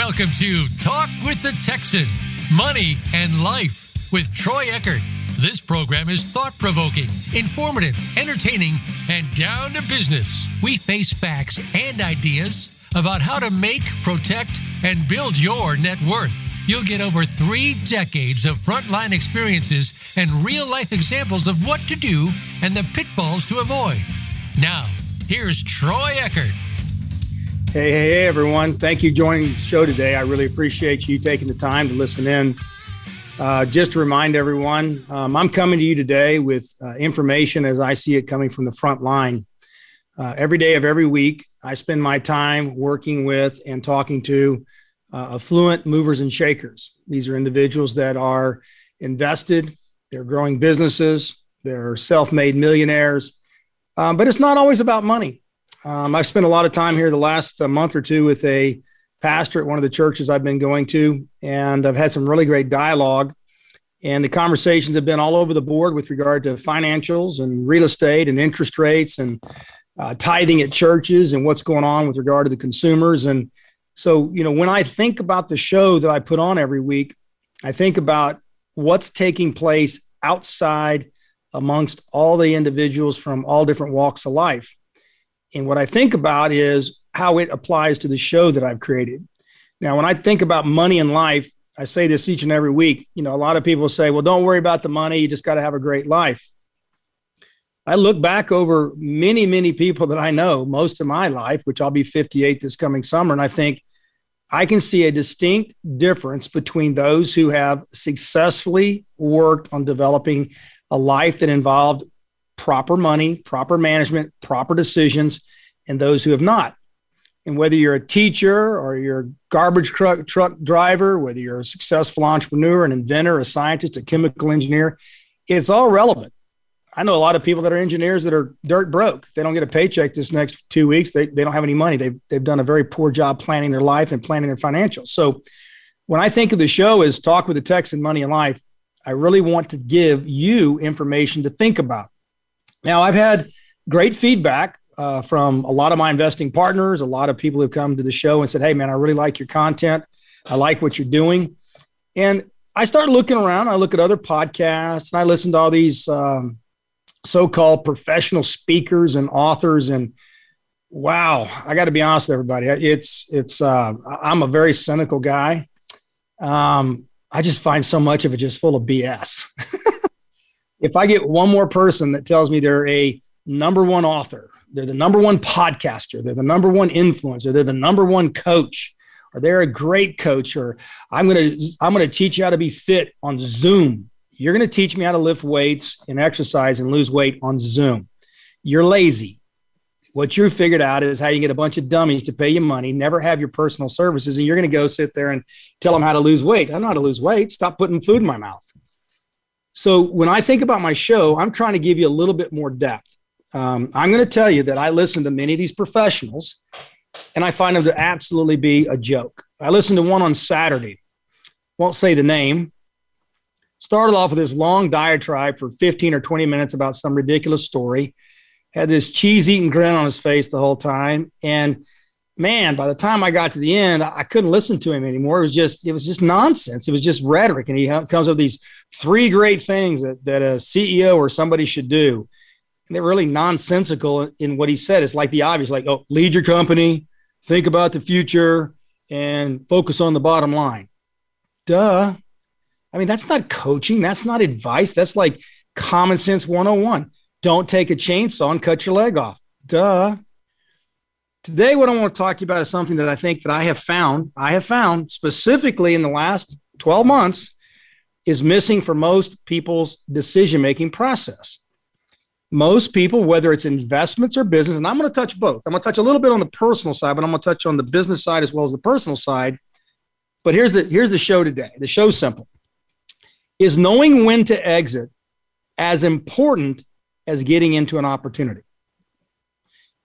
Welcome to Talk with the Texan Money and Life with Troy Eckert. This program is thought provoking, informative, entertaining, and down to business. We face facts and ideas about how to make, protect, and build your net worth. You'll get over three decades of frontline experiences and real life examples of what to do and the pitfalls to avoid. Now, here's Troy Eckert. Hey, hey, hey, everyone. Thank you for joining the show today. I really appreciate you taking the time to listen in. Uh, just to remind everyone, um, I'm coming to you today with uh, information as I see it coming from the front line. Uh, every day of every week, I spend my time working with and talking to uh, affluent movers and shakers. These are individuals that are invested, they're growing businesses, they're self made millionaires, um, but it's not always about money. Um, I've spent a lot of time here the last uh, month or two with a pastor at one of the churches I've been going to, and I've had some really great dialogue. And the conversations have been all over the board with regard to financials and real estate and interest rates and uh, tithing at churches and what's going on with regard to the consumers. And so, you know, when I think about the show that I put on every week, I think about what's taking place outside amongst all the individuals from all different walks of life. And what I think about is how it applies to the show that I've created. Now, when I think about money in life, I say this each and every week. You know, a lot of people say, well, don't worry about the money. You just got to have a great life. I look back over many, many people that I know most of my life, which I'll be 58 this coming summer, and I think I can see a distinct difference between those who have successfully worked on developing a life that involved proper money, proper management, proper decisions, and those who have not. And whether you're a teacher or you're a garbage truck, truck driver, whether you're a successful entrepreneur, an inventor, a scientist, a chemical engineer, it's all relevant. I know a lot of people that are engineers that are dirt broke. If they don't get a paycheck this next two weeks, they, they don't have any money. They've, they've done a very poor job planning their life and planning their financials. So when I think of the show as Talk with the Texan Money and Life, I really want to give you information to think about. Now, I've had great feedback uh, from a lot of my investing partners, a lot of people who've come to the show and said, Hey, man, I really like your content. I like what you're doing. And I start looking around. I look at other podcasts and I listen to all these um, so called professional speakers and authors. And wow, I got to be honest with everybody. It's, it's, uh, I'm a very cynical guy. Um, I just find so much of it just full of BS. if I get one more person that tells me they're a number one author, they're the number one podcaster, they're the number one influencer, they're the number one coach, or they're a great coach, or I'm gonna I'm gonna teach you how to be fit on Zoom. You're gonna teach me how to lift weights and exercise and lose weight on Zoom. You're lazy. What you figured out is how you get a bunch of dummies to pay you money, never have your personal services, and you're going to go sit there and tell them how to lose weight. I know how to lose weight. Stop putting food in my mouth. So when I think about my show, I'm trying to give you a little bit more depth. Um, I'm going to tell you that I listen to many of these professionals and I find them to absolutely be a joke. I listened to one on Saturday, won't say the name, started off with this long diatribe for 15 or 20 minutes about some ridiculous story, had this cheese eating grin on his face the whole time. And man, by the time I got to the end, I couldn't listen to him anymore. It was just, it was just nonsense. It was just rhetoric. And he comes up with these three great things that, that a CEO or somebody should do. And they're really nonsensical in what he said. It's like the obvious, like, oh, lead your company, think about the future, and focus on the bottom line. Duh. I mean, that's not coaching. That's not advice. That's like common sense 101. Don't take a chainsaw and cut your leg off. Duh. Today, what I want to talk to you about is something that I think that I have found, I have found specifically in the last 12 months is missing for most people's decision making process. Most people, whether it's investments or business, and I'm going to touch both. I'm going to touch a little bit on the personal side, but I'm going to touch on the business side as well as the personal side. But here's the here's the show today. The show's simple. Is knowing when to exit as important as getting into an opportunity?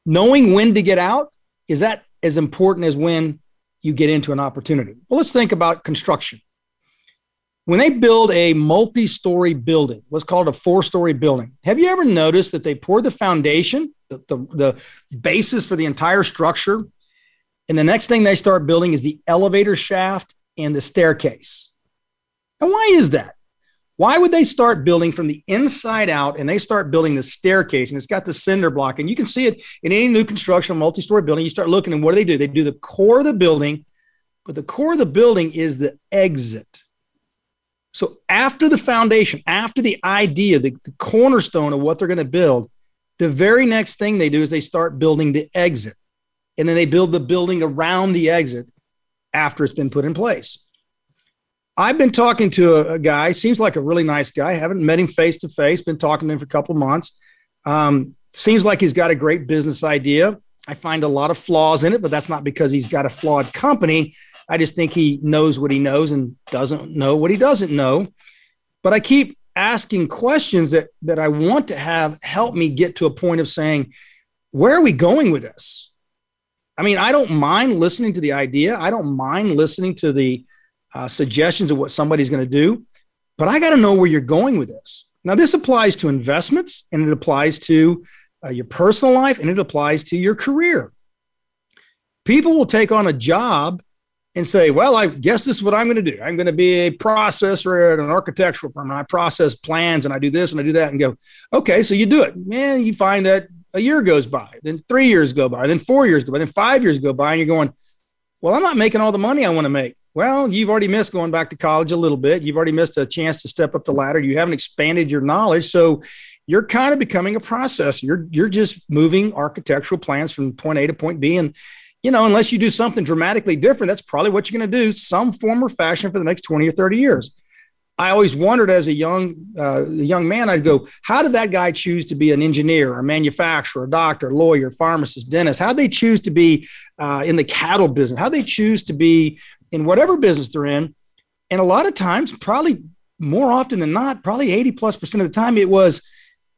Knowing when to get out is that as important as when you get into an opportunity well let's think about construction when they build a multi-story building what's called a four-story building have you ever noticed that they pour the foundation the, the, the basis for the entire structure And the next thing they start building is the elevator shaft and the staircase. And why is that? Why would they start building from the inside out and they start building the staircase and it's got the cinder block? And you can see it in any new construction, multi story building. You start looking and what do they do? They do the core of the building, but the core of the building is the exit. So after the foundation, after the idea, the, the cornerstone of what they're going to build, the very next thing they do is they start building the exit. And then they build the building around the exit after it's been put in place. I've been talking to a, a, guy, seems like a really nice guy. Haven't met him face to face, been talking to him for a couple months. Um, seems like he's got a great business idea. I find a lot of flaws in it, but that's not because he's got a flawed company. I just think he knows what he knows and doesn't know what he doesn't know. But I keep asking questions that that I want to have help me get to a point of saying, where are we going with this? I mean, I don't mind listening to the idea. I don't mind listening to the uh, suggestions of what somebody's going to do, but I got to know where you're going with this. Now, this applies to investments and it applies to uh, your personal life and it applies to your career. People will take on a job and say, well, I guess this is what I'm going to do. I'm going to be a processor at an architectural firm and I process plans and I do this and I do that and go, okay, so you do it. Man, you find that a year goes by, then three years go by, then four years go by, then five years go by, and you're going, well, I'm not making all the money I want to make. Well, you've already missed going back to college a little bit. You've already missed a chance to step up the ladder. You haven't expanded your knowledge. So you're kind of becoming a process. You're you're just moving architectural plans from point A to point B. And, you know, unless you do something dramatically different, that's probably what you're going to do, some form or fashion for the next 20 or 30 years. I always wondered as a young uh, young man, I'd go, how did that guy choose to be an engineer, a manufacturer, a doctor, lawyer, pharmacist, dentist? How they choose to be uh, in the cattle business? How they choose to be in whatever business they're in? And a lot of times, probably more often than not, probably 80 plus percent of the time, it was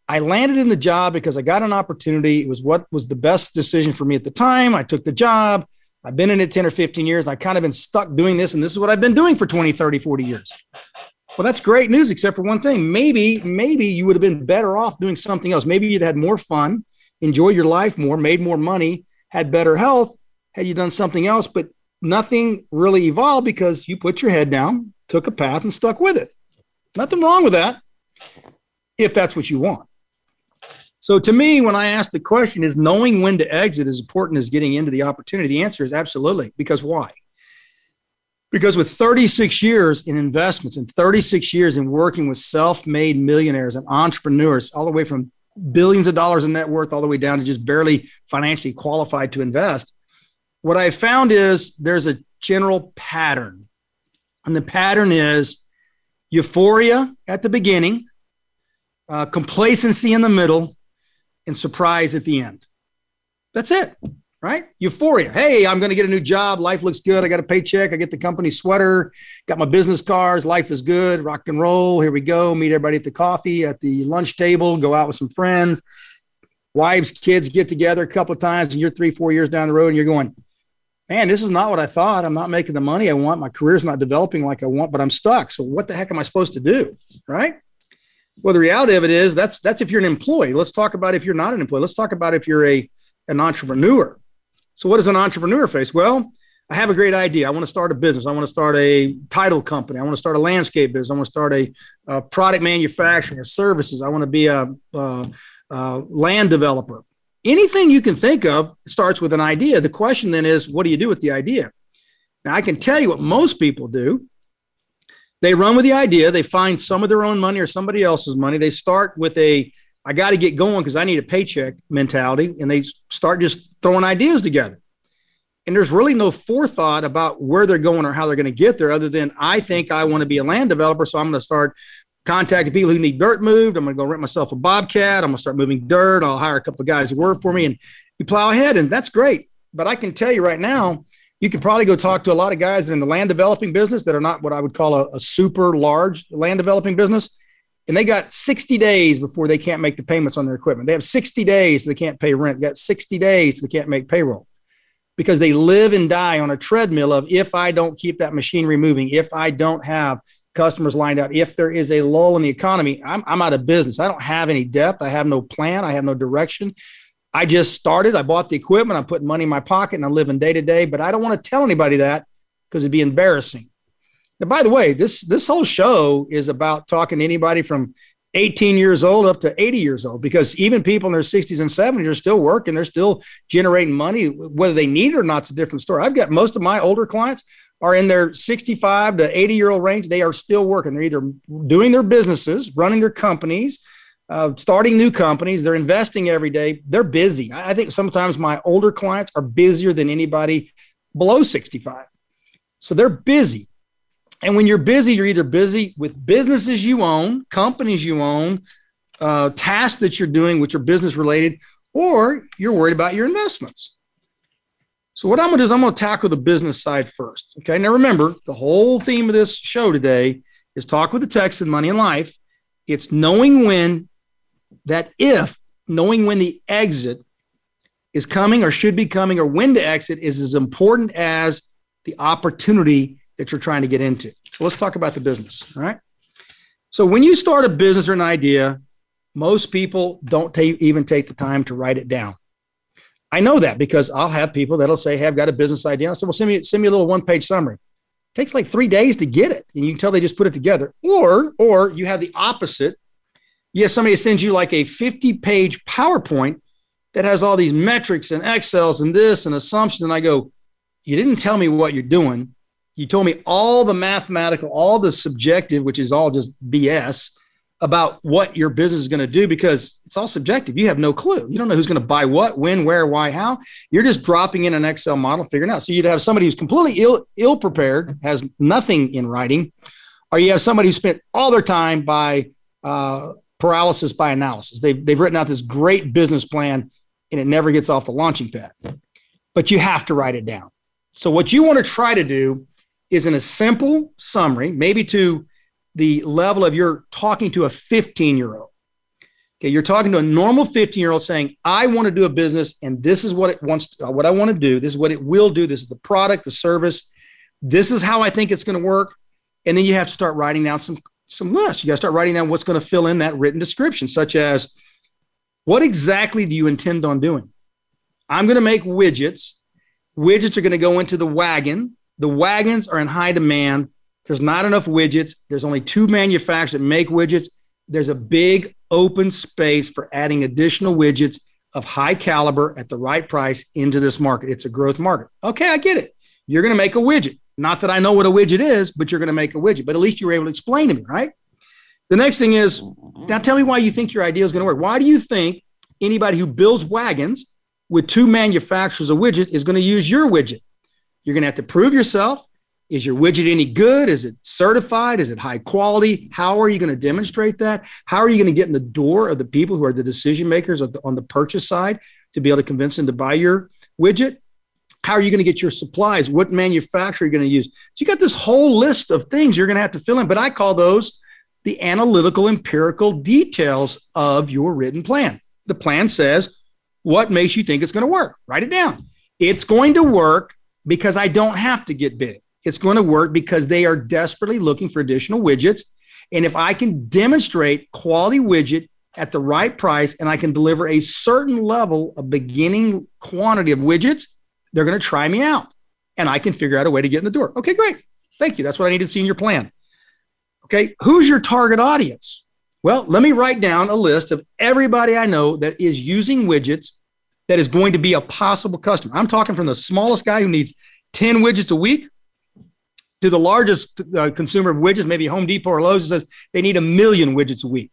I landed in the job because I got an opportunity. It was what was the best decision for me at the time. I took the job. I've been in it 10 or 15 years. I've kind of been stuck doing this, and this is what I've been doing for 20, 30, 40 years. Well, that's great news, except for one thing. Maybe, maybe you would have been better off doing something else. Maybe you'd had more fun, enjoyed your life more, made more money, had better health, had you done something else, but nothing really evolved because you put your head down, took a path, and stuck with it. Nothing wrong with that if that's what you want. So to me, when I ask the question, is knowing when to exit as important as getting into the opportunity? The answer is absolutely. Because why? Because with 36 years in investments and 36 years in working with self made millionaires and entrepreneurs, all the way from billions of dollars in net worth all the way down to just barely financially qualified to invest, what I found is there's a general pattern. And the pattern is euphoria at the beginning, uh, complacency in the middle, and surprise at the end. That's it right? Euphoria. Hey, I'm going to get a new job. Life looks good. I got a paycheck. I get the company sweater. Got my business cards. Life is good. Rock and roll. Here we go. Meet everybody at the coffee, at the lunch table. Go out with some friends. Wives, kids get together a couple of times, and you're three, four years down the road, and you're going, man, this is not what I thought. I'm not making the money I want. My career's not developing like I want, but I'm stuck. So what the heck am I supposed to do? Right? Well, the reality of it is that's that's if you're an employee. Let's talk about if you're not an employee. Let's talk about if you're a an entrepreneur. So, what does an entrepreneur face? Well, I have a great idea. I want to start a business. I want to start a title company. I want to start a landscape business. I want to start a, a product manufacturing or services. I want to be a, a, a land developer. Anything you can think of starts with an idea. The question then is, what do you do with the idea? Now, I can tell you what most people do. They run with the idea. They find some of their own money or somebody else's money. They start with a I got to get going because I need a paycheck mentality. And they start just throwing ideas together. And there's really no forethought about where they're going or how they're going to get there, other than I think I want to be a land developer. So I'm going to start contacting people who need dirt moved. I'm going to go rent myself a bobcat. I'm going to start moving dirt. I'll hire a couple of guys to work for me and you plow ahead. And that's great. But I can tell you right now, you could probably go talk to a lot of guys in the land developing business that are not what I would call a, a super large land developing business and they got 60 days before they can't make the payments on their equipment. They have 60 days they can't pay rent. They got 60 days they can't make payroll because they live and die on a treadmill of if I don't keep that machinery moving, if I don't have customers lined out, if there is a lull in the economy, I'm, I'm out of business. I don't have any depth. I have no plan. I have no direction. I just started. I bought the equipment. I'm putting money in my pocket and I'm living day to day, but I don't want to tell anybody that because it'd be embarrassing. Now, by the way, this this whole show is about talking to anybody from 18 years old up to 80 years old because even people in their 60s and 70s are still working. They're still generating money. Whether they need it or not, it's a different story. I've got most of my older clients are in their 65 to 80 year old range. They are still working. They're either doing their businesses, running their companies, uh, starting new companies. They're investing every day. They're busy. I think sometimes my older clients are busier than anybody below 65. So they're busy. And when you're busy, you're either busy with businesses you own, companies you own, uh, tasks that you're doing, which are business related, or you're worried about your investments. So, what I'm going to do is I'm going to tackle the business side first. Okay. Now, remember, the whole theme of this show today is talk with the Texan money and life. It's knowing when that if, knowing when the exit is coming or should be coming or when to exit is as important as the opportunity that you're trying to get into. So let's talk about the business. All right. So when you start a business or an idea, most people don't even take the time to write it down. I know that because I'll have people that'll say, Hey, I've got a business idea. I said, Well, send me, send me a little one page summary. It takes like three days to get it. And you can tell they just put it together. Or, or you have the opposite. Have somebody sends you like a 50 page PowerPoint that has all these metrics and Excels and this and assumptions. And I go, You didn't tell me what you're doing you told me all the mathematical, all the subjective, which is all just BS about what your business is going to do because it's all subjective. You have no clue. You don't know who's going to buy what, when, where, why, how. You're just dropping in an Excel model, figuring out. So you'd have somebody who's completely ill ill prepared, has nothing in writing, or you have somebody who spent all their time by uh, paralysis by analysis. They've they've written out this great business plan, and it never gets off the launching pad. But you have to write it down. So what you want to try to do is in a simple summary, maybe to the level of you're talking to a 15 year old. Okay, you're talking to a normal 15 year old saying, I want to do a business and this is what it wants, to, what I want to do. This is what it will do. This is the product, the service. This is how I think it's going to work. And then you have to start writing down some, some lists. You got to start writing down what's going to fill in that written description, such as what exactly do you intend on doing? I'm going to make widgets. Widgets are going to go into the wagon the wagons are in high demand. There's not enough widgets. There's only two manufacturers that make widgets. There's a big open space for adding additional widgets of high caliber at the right price into this market. It's a growth market. Okay, I get it. You're going to make a widget. Not that I know what a widget is, but you're going to make a widget. But at least you were able to explain to me, right? The next thing is now tell me why you think your idea is going to work. Why do you think anybody who builds wagons with two manufacturers of widgets is going to use your widget? You're going to have to prove yourself. Is your widget any good? Is it certified? Is it high quality? How are you going to demonstrate that? How are you going to get in the door of the people who are the decision makers on the purchase side to be able to convince them to buy your widget? How are you going to get your supplies? What manufacturer are you going to use? So you got this whole list of things you're going to have to fill in, but I call those the analytical, empirical details of your written plan. The plan says what makes you think it's going to work. Write it down. It's going to work because I don't have to get big. It's going to work because they are desperately looking for additional widgets. And if I can demonstrate quality widget at the right price and I can deliver a certain level of beginning quantity of widgets, they're going to try me out and I can figure out a way to get in the door. Okay, great. Thank you. That's what I need to see in your plan. Okay, who's your target audience? Well, let me write down a list of everybody I know that is using widgets that is going to be a possible customer. I'm talking from the smallest guy who needs 10 widgets a week to the largest uh, consumer of widgets, maybe Home Depot or Lowe's, says they need a million widgets a week.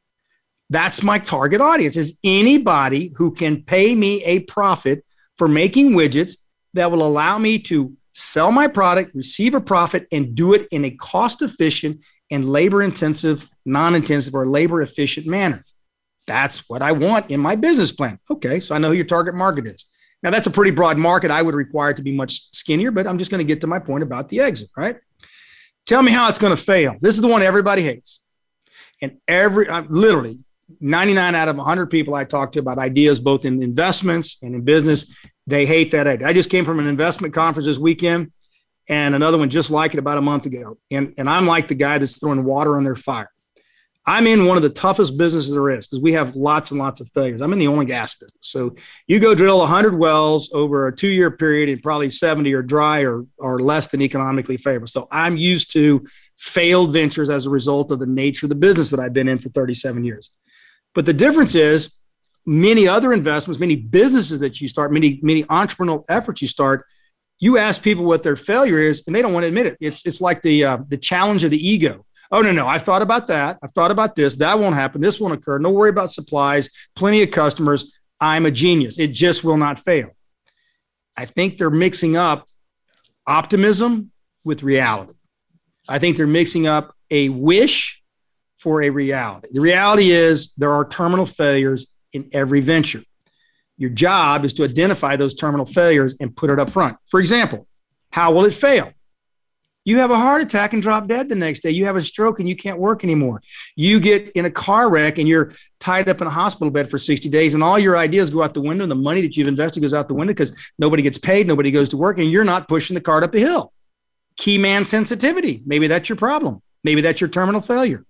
That's my target audience is anybody who can pay me a profit for making widgets that will allow me to sell my product, receive a profit, and do it in a cost efficient and labor intensive, non intensive, or labor efficient manner. That's what I want in my business plan. Okay, so I know who your target market is. Now, that's a pretty broad market. I would require it to be much skinnier, but I'm just going to get to my point about the exit, right? Tell me how it's going to fail. This is the one everybody hates. And every, uh, literally, 99 out of 100 people I talk to about ideas, both in investments and in business, they hate that idea. I just came from an investment conference this weekend and another one just like it about a month ago. And, and I'm like the guy that's throwing water on their fire. I'm in one of the toughest businesses there is because we have lots and lots of failures. I'm in the and gas business. So you go drill 100 wells over a two year period, and probably 70 are dry or, or less than economically favorable. So I'm used to failed ventures as a result of the nature of the business that I've been in for 37 years. But the difference is many other investments, many businesses that you start, many, many entrepreneurial efforts you start, you ask people what their failure is and they don't want to admit it. It's, it's like the, uh, the challenge of the ego Oh, no, no. I've thought about that. I've thought about this. That won't happen. This won't occur. No worry about supplies, plenty of customers. I'm a genius. It just will not fail. I think they're mixing up optimism with reality. I think they're mixing up a wish for a reality. The reality is there are terminal failures in every venture. Your job is to identify those terminal failures and put it up front. For example, how will it fail? You have a heart attack and drop dead the next day. You have a stroke and you can't work anymore. You get in a car wreck and you're tied up in a hospital bed for 60 days, and all your ideas go out the window, and the money that you've invested goes out the window because nobody gets paid, nobody goes to work, and you're not pushing the cart up the hill. Key man sensitivity. Maybe that's your problem. Maybe that's your terminal failure.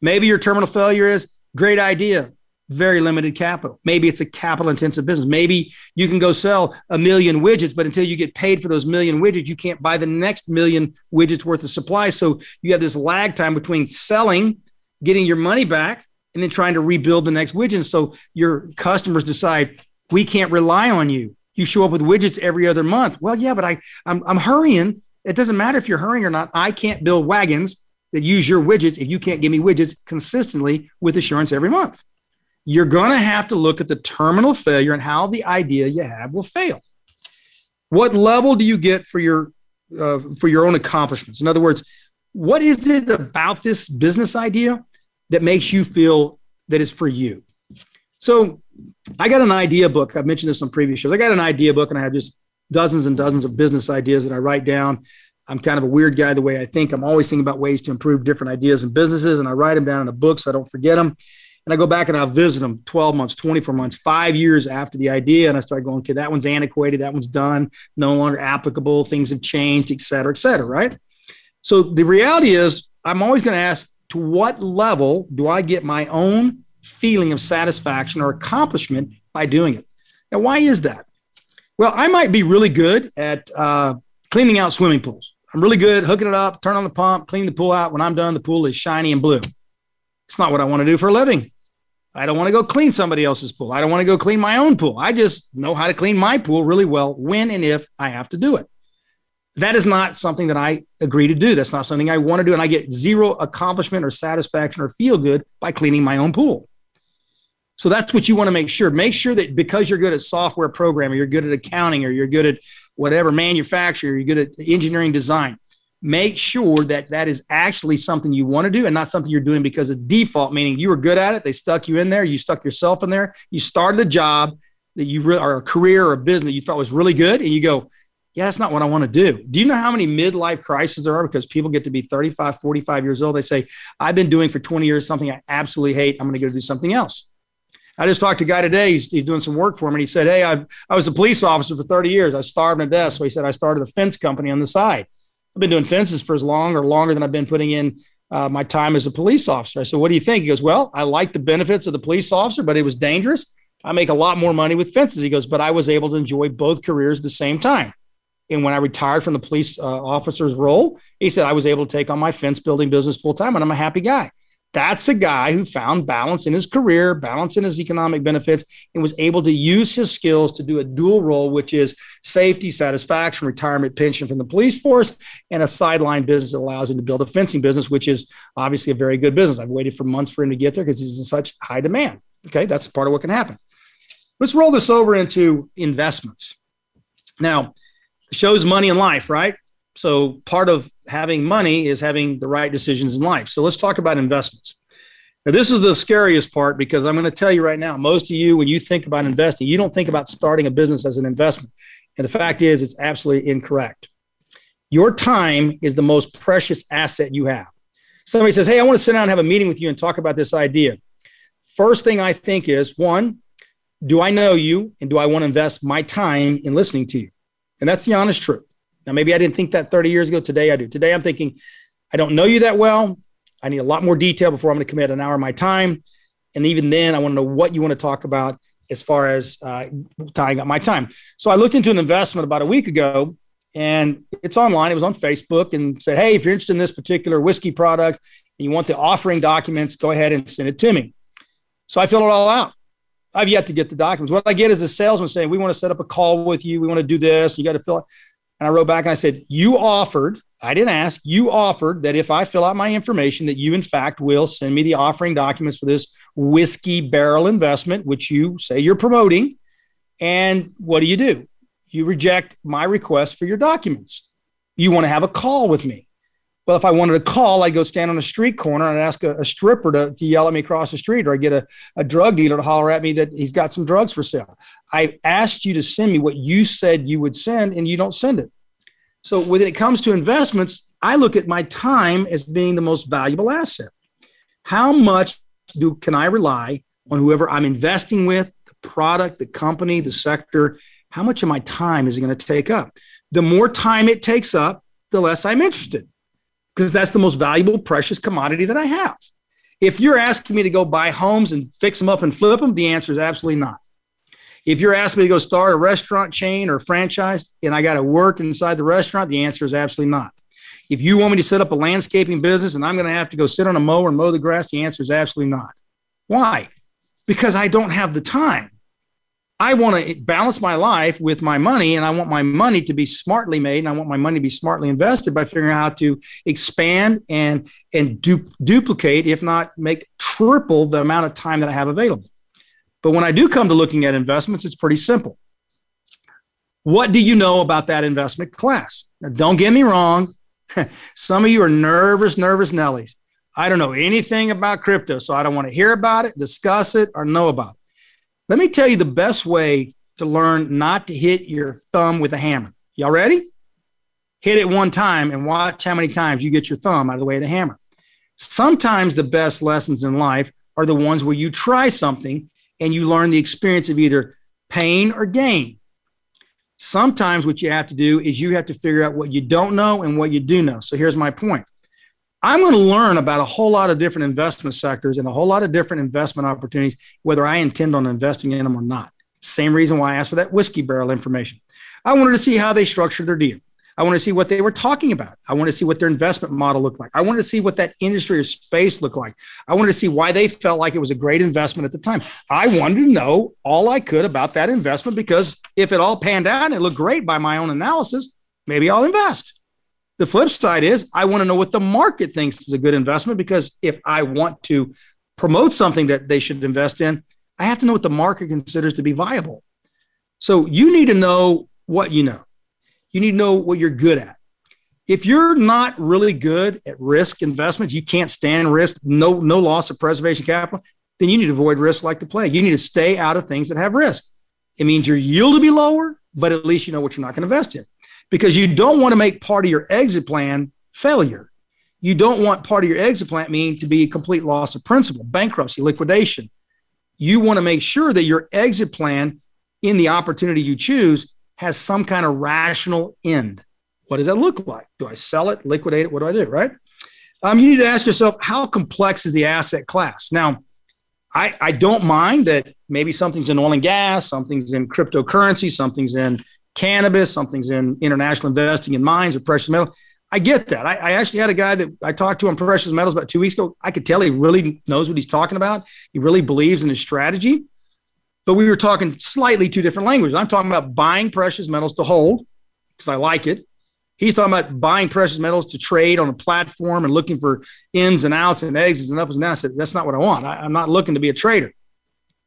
Maybe your terminal failure is great idea very limited capital. Maybe it's a capital intensive business. Maybe you can go sell a million widgets, but until you get paid for those million widgets, you can't buy the next million widgets worth of supply. So you have this lag time between selling, getting your money back, and then trying to rebuild the next widget. So your customers decide, we can't rely on you. You show up with widgets every other month. Well, yeah, but I, I'm, I'm hurrying. It doesn't matter if you're hurrying or not. I can't build wagons that use your widgets if you can't give me widgets consistently with assurance every month you're going to have to look at the terminal failure and how the idea you have will fail. What level do you get for your uh, for your own accomplishments? In other words, what is it about this business idea that makes you feel that is for you? So, I got an idea book. I've mentioned this on previous shows. I got an idea book, and I have just dozens and dozens of business ideas that I write down. I'm kind of a weird guy the way I think. I'm always thinking about ways to improve different ideas and businesses, and I write them down in a book so I don't forget them. And I go back and I'll visit them 12 months, 24 months, five years after the idea. And I start going, okay, that one's antiquated, that one's done, no longer applicable, things have changed, et cetera, et cetera, right? So the reality is, I'm always going to ask, to what level do I get my own feeling of satisfaction or accomplishment by doing it? Now, why is that? Well, I might be really good at uh, cleaning out swimming pools. I'm really good hooking it up, turn on the pump, clean the pool out. When I'm done, the pool is shiny and blue. It's not what I want to do for a living. I don't want to go clean somebody else's pool. I don't want to go clean my own pool. I just know how to clean my pool really well when and if I have to do it. That is not something that I agree to do. That's not something I want to do. And I get zero accomplishment or satisfaction or feel good by cleaning my own pool. So that's what you want to make sure. Make sure that because you're good at software programming, you're good at accounting, or you're good at whatever manufacturer, you're good at engineering design, make sure that that is actually something you want to do and not something you're doing because of default, meaning you were good at it. They stuck you in there. You stuck yourself in there. You started a job that you re- or a career or a business you thought was really good. And you go, yeah, that's not what I want to do. Do you know how many midlife crises there are? Because people get to be 35, 45 years old. They say, I've been doing for 20 years something I absolutely hate. I'm going to go do something else. I just talked to a guy today. He's, he's doing some work for him. And he said, Hey, I, I was a police officer for 30 years. I starved to death. So he said, I started a fence company on the side. I've been doing fences for as long or longer than I've been putting in uh, my time as a police officer. I said, What do you think? He goes, Well, I like the benefits of the police officer, but it was dangerous. I make a lot more money with fences. He goes, But I was able to enjoy both careers at the same time. And when I retired from the police uh, officer's role, he said, I was able to take on my fence building business full time and I'm a happy guy. That's a guy who found balance in his career, balance in his economic benefits, and was able to use his skills to do a dual role, which is safety, satisfaction, retirement, pension from the police force, and a sideline business that allows him to build a fencing business, which is obviously a very good business. I've waited for months for him to get there because he's in such high demand. Okay, that's part of what can happen. Let's roll this over into investments. Now, shows money in life, right? So part of having money is having the right decisions in life. So let's talk about investments. Now, this is the scariest part because I'm going to tell you right now, most of you, when you think about investing, you don't think about starting a business as an investment. And the fact is, it's absolutely incorrect. Your time is the most precious asset you have. Somebody says, Hey, I want to sit down and have a meeting with you and talk about this idea. First thing I think is one, do I know you and do I want to invest my time in listening to you? And that's the honest truth. Now, maybe I didn't think that 30 years ago. Today I do. Today I'm thinking, I don't know you that well. I need a lot more detail before I'm going to commit an hour of my time. And even then, I want to know what you want to talk about as far as uh, tying up my time. So I looked into an investment about a week ago and it's online. It was on Facebook and said, Hey, if you're interested in this particular whiskey product and you want the offering documents, go ahead and send it to me. So I filled it all out. I've yet to get the documents. What I get is a salesman saying, We want to set up a call with you. We want to do this. You got to fill it. And I wrote back and I said, You offered, I didn't ask, you offered that if I fill out my information, that you, in fact, will send me the offering documents for this whiskey barrel investment, which you say you're promoting. And what do you do? You reject my request for your documents. You want to have a call with me. Well, if I wanted to call, I'd go stand on a street corner and ask a, a stripper to, to, yell at me across the street, or I get a, a drug dealer to holler at me that he's got some drugs for sale. I asked you to send me what you said you would send, and you don't send it. So when it comes to investments, I look at my time as being the most valuable asset. How much do can I rely on whoever I'm investing with, the product, the company, the sector? How much of my time is it going to take up? The more time it takes up, the less I'm interested because that's the most valuable, precious commodity that I have. If you're asking me to go buy homes and fix them up and flip them, the answer is absolutely not. If you're asking me to go start a restaurant chain or franchise and I got to work inside the restaurant, the answer is absolutely not. If you want me to set up a landscaping business and I'm going to have to go sit on a mower and mow the grass, the answer is absolutely not. Why? Because I don't have the time. I want to balance my life with my money, and I want my money to be smartly made, and I want my money to be smartly invested by figuring out how to expand and and du- duplicate, if not make triple the amount of time that I have available. But when I do come to looking at investments, it's pretty simple. What do you know about that investment class? Now, don't get me wrong. Some of you are nervous, nervous Nellies. I don't know anything about crypto, so I don't want to hear about it, discuss it, or know about it. Let me tell you the best way to learn not to hit your thumb with a hammer. Y'all ready? Hit it one time and watch how many times you get your thumb out of the way of the hammer. Sometimes the best lessons in life are the ones where you try something and you learn the experience of either pain or gain. Sometimes what you have to do is you have to figure out what you don't know and what you do know. So here's my point I'm going to learn about a whole lot of different investment sectors and a whole lot of different investment opportunities, whether I intend on investing in them or not. Same reason why I asked for that whiskey barrel information. I wanted to see how they structured their deal. I want to see what they were talking about. I want to see what their investment model looked like. I wanted to see what that industry or space looked like. I wanted to see why they felt like it was a great investment at the time. I wanted to know all I could about that investment because if it all panned out and it looked great by my own analysis, maybe I'll invest. The flip side is I want to know what the market thinks is a good investment because if I want to promote something that they should invest in, I have to know what the market considers to be viable. So you need to know what you know. You need to know what you're good at. If you're not really good at risk investments, you can't stand risk, no, no loss of preservation capital, then you need to avoid risk like the plague. You need to stay out of things that have risk. It means your yield will be lower, but at least you know what you're not going to invest in because you don't want to make part of your exit plan failure. You don't want part of your exit plan mean to be a complete loss of principal, bankruptcy, liquidation. You want to make sure that your exit plan in the opportunity you choose has some kind of rational end. What does that look like? Do I sell it, liquidate it? What do I do? Right? Um, you need to ask yourself how complex is the asset class? Now, I, I don't mind that maybe something's in oil and gas, something's in cryptocurrency, something's in cannabis, something's in international investing in mines or precious metal. I get that. I, I, actually had a guy that I talked to on precious metals about two weeks ago. I could tell he really knows what he's talking about. He really believes in his strategy. But we were talking slightly two different languages. I'm talking about buying precious metals to hold because I like it. He's talking about buying precious metals to trade on a platform and looking for ins and outs and exits and ups and downs. I said, that's not what I want. I, I'm not looking to be a trader.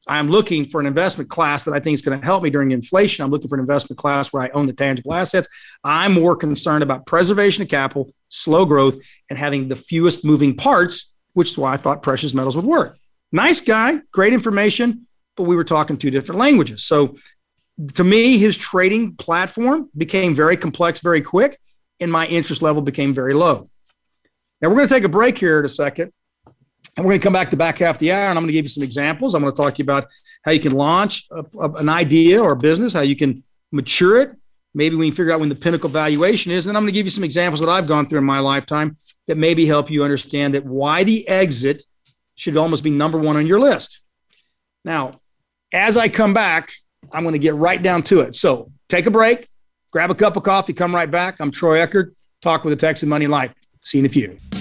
I'm looking for an investment class that I think is going to help me during inflation. I'm looking for an investment class where I own the tangible assets. I'm more concerned about preservation of capital, slow growth, and having the fewest moving parts, which is why I thought precious metals would work. Nice guy, great information, but we were talking two different languages. So to me, his trading platform became very complex very quick, and my interest level became very low. Now we're going to take a break here in a second. And we're going to come back to back half the hour, and I'm going to give you some examples. I'm going to talk to you about how you can launch a, a, an idea or a business, how you can mature it, maybe we can figure out when the pinnacle valuation is. And I'm going to give you some examples that I've gone through in my lifetime that maybe help you understand that why the exit should almost be number one on your list. Now, as I come back, I'm going to get right down to it. So take a break, grab a cup of coffee, come right back. I'm Troy Eckert, talk with the Texan Money Life. See you in a few.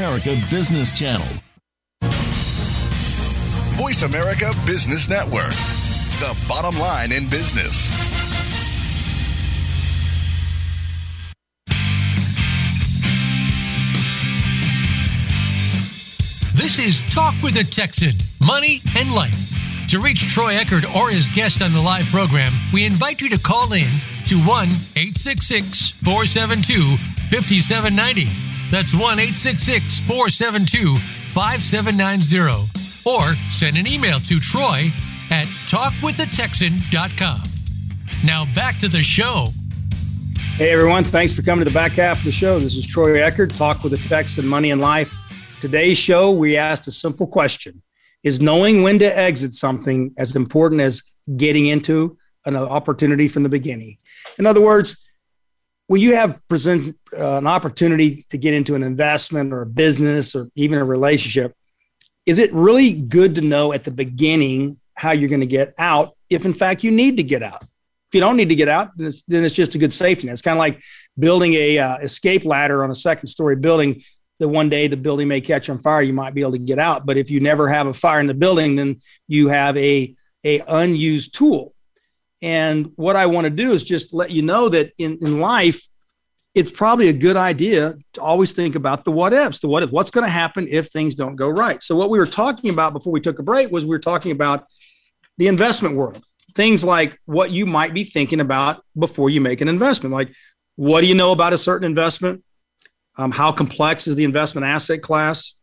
Business Channel. Voice America Business Network, the bottom line in business. This is Talk with a Texan Money and Life. To reach Troy Eckert or his guest on the live program, we invite you to call in to 1 866 472 5790. That's 1 866 472 5790. Or send an email to Troy at talkwiththetexan.com. Now back to the show. Hey everyone, thanks for coming to the back half of the show. This is Troy Eckert, Talk with the Texan Money and Life. Today's show, we asked a simple question is knowing when to exit something as important as getting into an opportunity from the beginning. In other words, when you have present uh, an opportunity to get into an investment or a business or even a relationship, is it really good to know at the beginning how you're going to get out if in fact you need to get out? If you don't need to get out, then it's, then it's just a good safety net. It's kind of like building a uh, escape ladder on a second story building that one day the building may catch on fire, you might be able to get out. But if you never have a fire in the building, then you have a, a unused tool. And what I want to do is just let you know that in, in life, it's probably a good idea to always think about the what ifs, the what if, what's going to happen if things don't go right. So what we were talking about before we took a break was we were talking about the investment world, things like what you might be thinking about before you make an investment. Like, what do you know about a certain investment? Um, how complex is the investment asset class?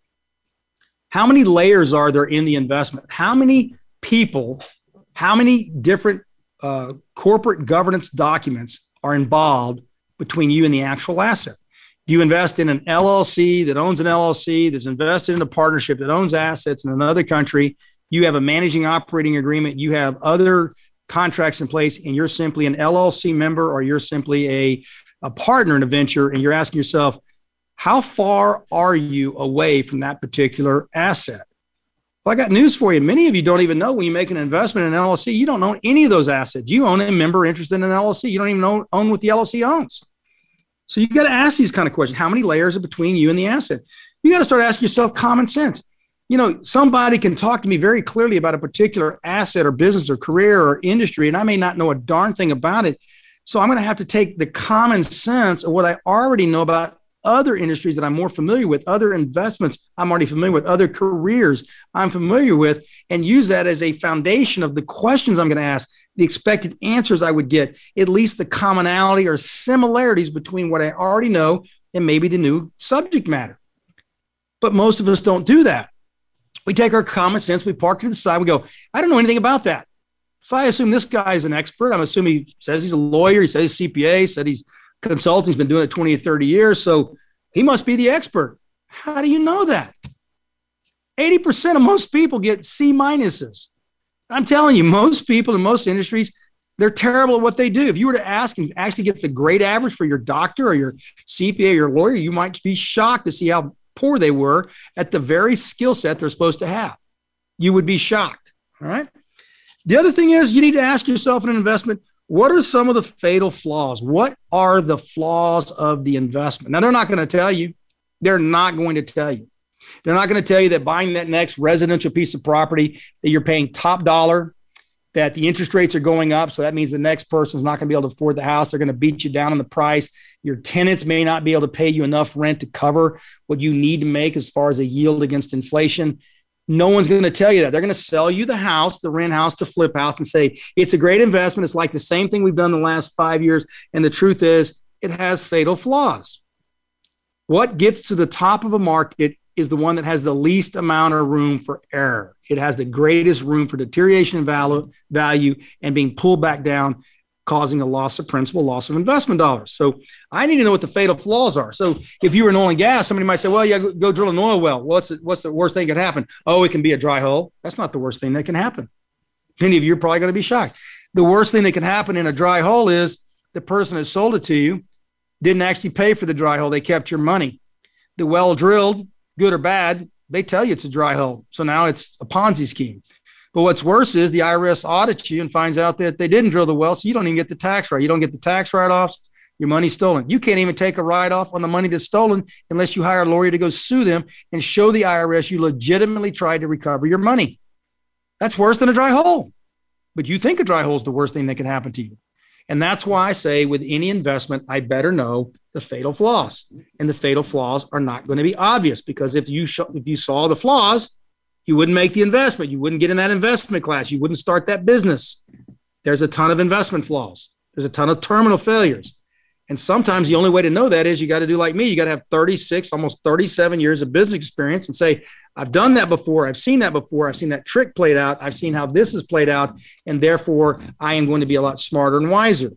How many layers are there in the investment? How many people, how many different uh, corporate governance documents are involved between you and the actual asset? You invest in an LLC that owns an LLC that's invested in a partnership that owns assets in another country? You have a managing operating agreement. You have other contracts in place, and you're simply an LLC member or you're simply a, a partner in a venture, and you're asking yourself, how far are you away from that particular asset? Well, I got news for you. Many of you don't even know when you make an investment in an LLC, you don't own any of those assets. You own a member interest in an LLC. You don't even own, own what the LLC owns. So you got to ask these kind of questions. How many layers are between you and the asset? You got to start asking yourself common sense. You know, somebody can talk to me very clearly about a particular asset or business or career or industry, and I may not know a darn thing about it. So I'm going to have to take the common sense of what I already know about other industries that I'm more familiar with, other investments I'm already familiar with, other careers I'm familiar with, and use that as a foundation of the questions I'm going to ask, the expected answers I would get, at least the commonality or similarities between what I already know and maybe the new subject matter. But most of us don't do that. We take our common sense, we park it to the side, we go, I don't know anything about that. So I assume this guy is an expert. I'm assuming he says he's a lawyer, he says he's CPA, said he's consulting, he's been doing it 20 or 30 years. So he must be the expert. How do you know that? 80% of most people get C minuses. I'm telling you, most people in most industries, they're terrible at what they do. If you were to ask and actually get the grade average for your doctor or your CPA or your lawyer, you might be shocked to see how poor they were at the very skill set they're supposed to have. You would be shocked. All right. The other thing is you need to ask yourself in an investment what are some of the fatal flaws? What are the flaws of the investment? Now, they're not going to tell you. They're not going to tell you. They're not going to tell you that buying that next residential piece of property that you're paying top dollar, that the interest rates are going up. So that means the next person's not going to be able to afford the house. They're going to beat you down on the price. Your tenants may not be able to pay you enough rent to cover what you need to make as far as a yield against inflation. No one's going to tell you that. They're going to sell you the house, the rent house, the flip house, and say it's a great investment. It's like the same thing we've done the last five years. And the truth is, it has fatal flaws. What gets to the top of a market is the one that has the least amount of room for error. It has the greatest room for deterioration in value, value and being pulled back down causing a loss of principal, loss of investment dollars. So I need to know what the fatal flaws are. So if you were in oil and gas, somebody might say, well, yeah, go, drill an oil well. What's, the, what's the worst thing that can happen? Oh, it can be a dry hole. That's not the worst thing that can happen. Many of you are probably going to be shocked. The worst thing that can happen in a dry hole is the person that sold it to you didn't actually pay for the dry hole. They kept your money. The well drilled, good or bad, they tell you it's a dry hole. So now it's a Ponzi scheme. But what's worse is the IRS audits you and finds out that they didn't drill the well, so you don't even get the tax right. You don't get the tax write offs. Your money's stolen. You can't even take a write off on the money that's stolen unless you hire a lawyer to go sue them and show the IRS you legitimately tried to recover your money. That's worse than a dry hole. But you think a dry hole is the worst thing that can happen to you. And that's why I say with any investment, I better know the fatal flaws. And the fatal flaws are not going to be obvious because if you sh- if you saw the flaws, you wouldn't make the investment. You wouldn't get in that investment class. You wouldn't start that business. There's a ton of investment flaws. There's a ton of terminal failures. And sometimes the only way to know that is you got to do like me. You got to have 36, almost 37 years of business experience and say, I've done that before. I've seen that before. I've seen that trick played out. I've seen how this is played out. And therefore, I am going to be a lot smarter and wiser.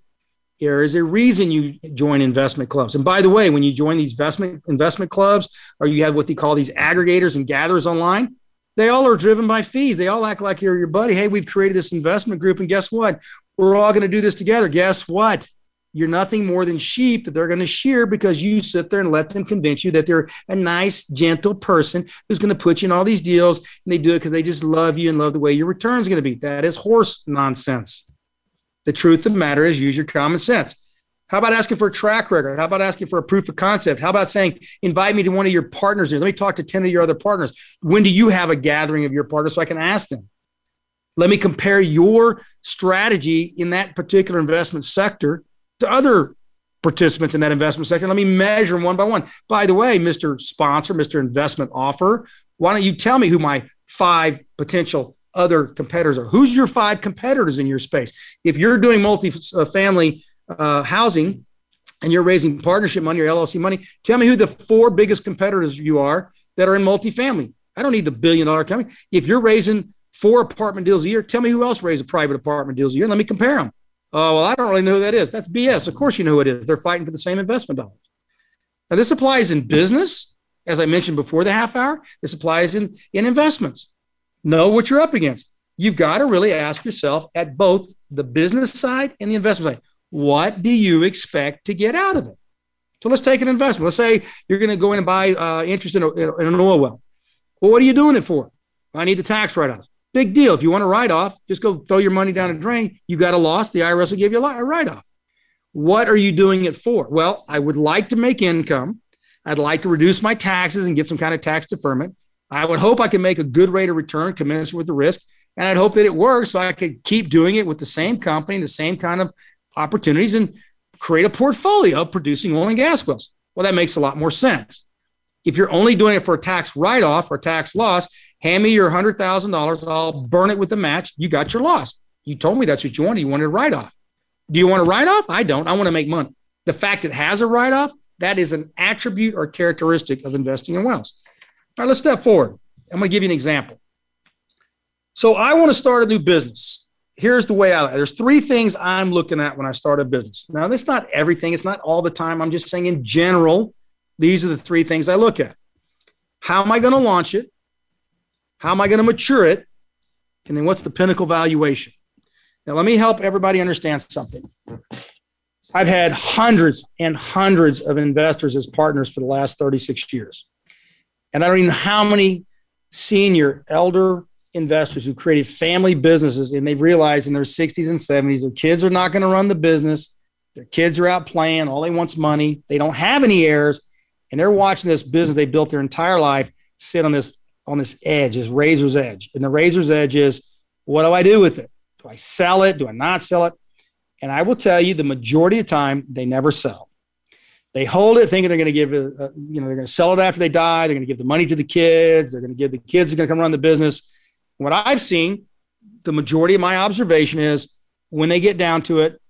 There is a reason you join investment clubs. And by the way, when you join these investment investment clubs, or you have what they call these aggregators and gatherers online, they all are driven by fees. They all act like you're your buddy. Hey, we've created this investment group, and guess what? We're all going to do this together. Guess what? You're nothing more than sheep that they're going to shear because you sit there and let them convince you that they're a nice, gentle person who's going to put you in all these deals. And they do it because they just love you and love the way your return is going to be. That is horse nonsense. The truth of the matter is use your common sense. How about asking for a track record? How about asking for a proof of concept? How about saying, invite me to one of your partners? Let me talk to 10 of your other partners. When do you have a gathering of your partners so I can ask them? Let me compare your strategy in that particular investment sector to other participants in that investment sector. Let me measure them one by one. By the way, Mr. Sponsor, Mr. Investment Offer, why don't you tell me who my five potential other competitors are? Who's your five competitors in your space? If you're doing multi-family uh, housing and you're raising partnership money or LLC money, tell me who the four biggest competitors you are that are in multifamily. I don't need the billion dollar company. If you're raising four apartment deals a year, tell me who else raises private apartment deals a year. Let me compare them. Oh, well, I don't really know who that is. That's BS. Of course, you know who it is. They're fighting for the same investment dollars. Now, this applies in business, as I mentioned before the half hour. This applies in, in investments. Know what you're up against. You've got to really ask yourself at both the business side and the investment side what do you expect to get out of it? So let's take an investment. Let's say you're going to go in and buy uh, interest in, a, in an oil well. Well, what are you doing it for? I need the tax write-offs. Big deal. If you want a write-off, just go throw your money down a drain. You got a loss. The IRS will give you a write-off. What are you doing it for? Well, I would like to make income. I'd like to reduce my taxes and get some kind of tax deferment. I would hope I can make a good rate of return commensurate with the risk. And I'd hope that it works so I could keep doing it with the same company, the same kind of opportunities and create a portfolio of producing oil and gas wells. Well, that makes a lot more sense. If you're only doing it for a tax write off or tax loss, hand me your $100,000. I'll burn it with a match. You got your loss. You told me that's what you wanted. You wanted a write off. Do you want a write off? I don't. I want to make money. The fact it has a write off, that is an attribute or characteristic of investing in wells. All right, let's step forward. I'm going to give you an example. So I want to start a new business. Here's the way I there's three things I'm looking at when I start a business. Now, that's not everything, it's not all the time. I'm just saying in general, these are the three things I look at. How am I going to launch it? How am I going to mature it? And then what's the pinnacle valuation? Now, let me help everybody understand something. I've had hundreds and hundreds of investors as partners for the last 36 years. And I don't even know how many senior, elder investors who created family businesses and they realized in their 60s and 70s their kids are not going to run the business. Their kids are out playing. All they want's money. They don't have any heirs. And they're watching this business they built their entire life sit on this on this edge, this razor's edge. And the razor's edge is what do I do with it? Do I sell it? Do I not sell it? And I will tell you, the majority of the time, they never sell. They hold it thinking they're going to give it, uh, you know, they're going to sell it after they die. They're going to give the money to the kids. They're going to give the kids are going to come run the business. What I've seen, the majority of my observation is when they get down to it,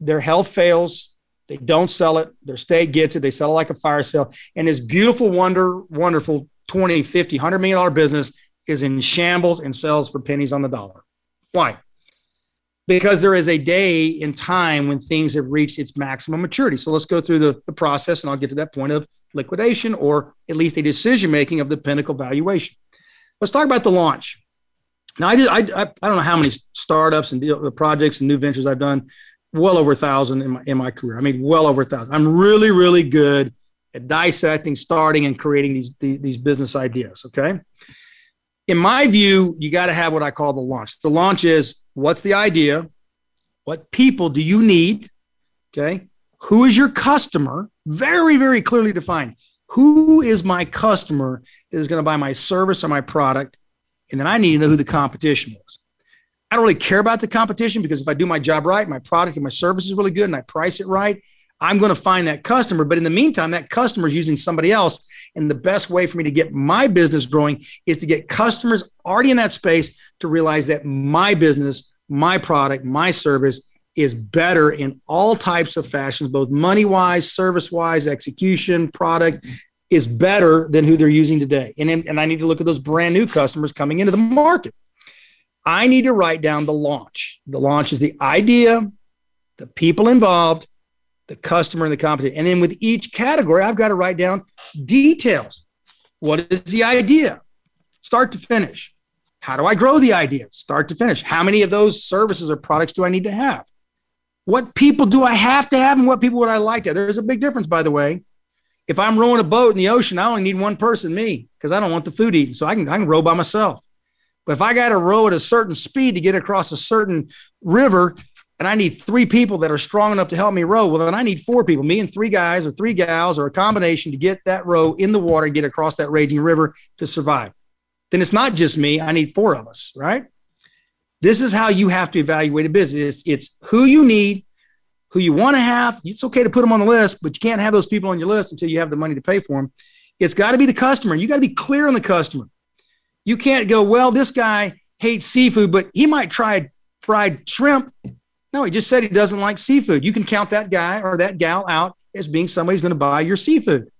their health fails. They don't sell it. Their state gets it. They sell it like a fire sale. And this beautiful, wonder, wonderful 20, 50, 100 million dollar business is in shambles and sells for pennies on the dollar. Why? because there is a day in time when things have reached its maximum maturity. So let's go through the, the process and I'll get to that point of liquidation or at least a decision making of the pinnacle valuation. Let's talk about the launch. Now, I, did, I, I, I don't know how many startups and deal, projects and new ventures I've done, well over a thousand in my, in my career. I mean, well over a thousand. I'm really, really good at dissecting, starting, and creating these, these, these business ideas. Okay in my view, you got to have what I call the launch. The launch is what's the idea? What people do you need? Okay. Who is your customer? Very, very clearly defined. Who is my customer that is going to buy my service or my product? And then I need to know who the competition is. I don't really care about the competition because if I do my job right, my product and my service is really good and I price it right, I'm going to find that customer. But in the meantime, that customer is using somebody else. And the best way for me to get my business growing is to get customers already in that space to realize that my business, my product, my service is better in all types of fashions, both money wise, service wise, execution, product is better than who they're using today. And, and I need to look at those brand new customers coming into the market. I need to write down the launch. The launch is the idea, the people involved, the customer and the competition. And then with each category, I've got to write down details. What is the idea? Start to finish. How do I grow the idea? Start to finish. How many of those services or products do I need to have? What people do I have to have and what people would I like to? There's a big difference, by the way. If I'm rowing a boat in the ocean, I only need one person, me, because I don't want the food eaten. So I can, I can row by myself. But if I got to row at a certain speed to get across a certain river, and I need three people that are strong enough to help me row, well, then I need four people, me and three guys or three gals or a combination to get that row in the water, get across that raging river to survive. Then it's not just me. I need four of us, right? This is how you have to evaluate a business. It's, it's who you need, who you want to have. It's okay to put them on the list, but you can't have those people on your list until you have the money to pay for them. It's got to be the customer. You got to be clear on the customer. You can't go, well, this guy hates seafood, but he might try fried shrimp no, he just said he doesn't like seafood. You can count that guy or that gal out as being somebody who's going to buy your seafood.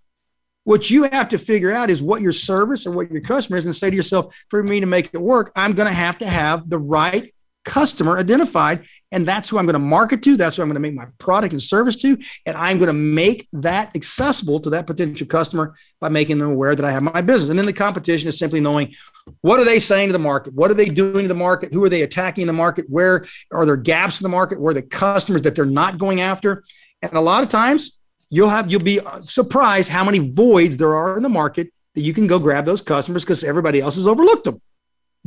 What you have to figure out is what your service or what your customer is and say to yourself, for me to make it work, I'm going to have to have the right customer identified. And that's who I'm going to market to. That's who I'm going to make my product and service to. And I'm going to make that accessible to that potential customer by making them aware that I have my business. And then the competition is simply knowing what are they saying to the market? What are they doing to the market? Who are they attacking in the market? Where are there gaps in the market? Where are the customers that they're not going after? And a lot of times you'll have, you'll be surprised how many voids there are in the market that you can go grab those customers because everybody else has overlooked them.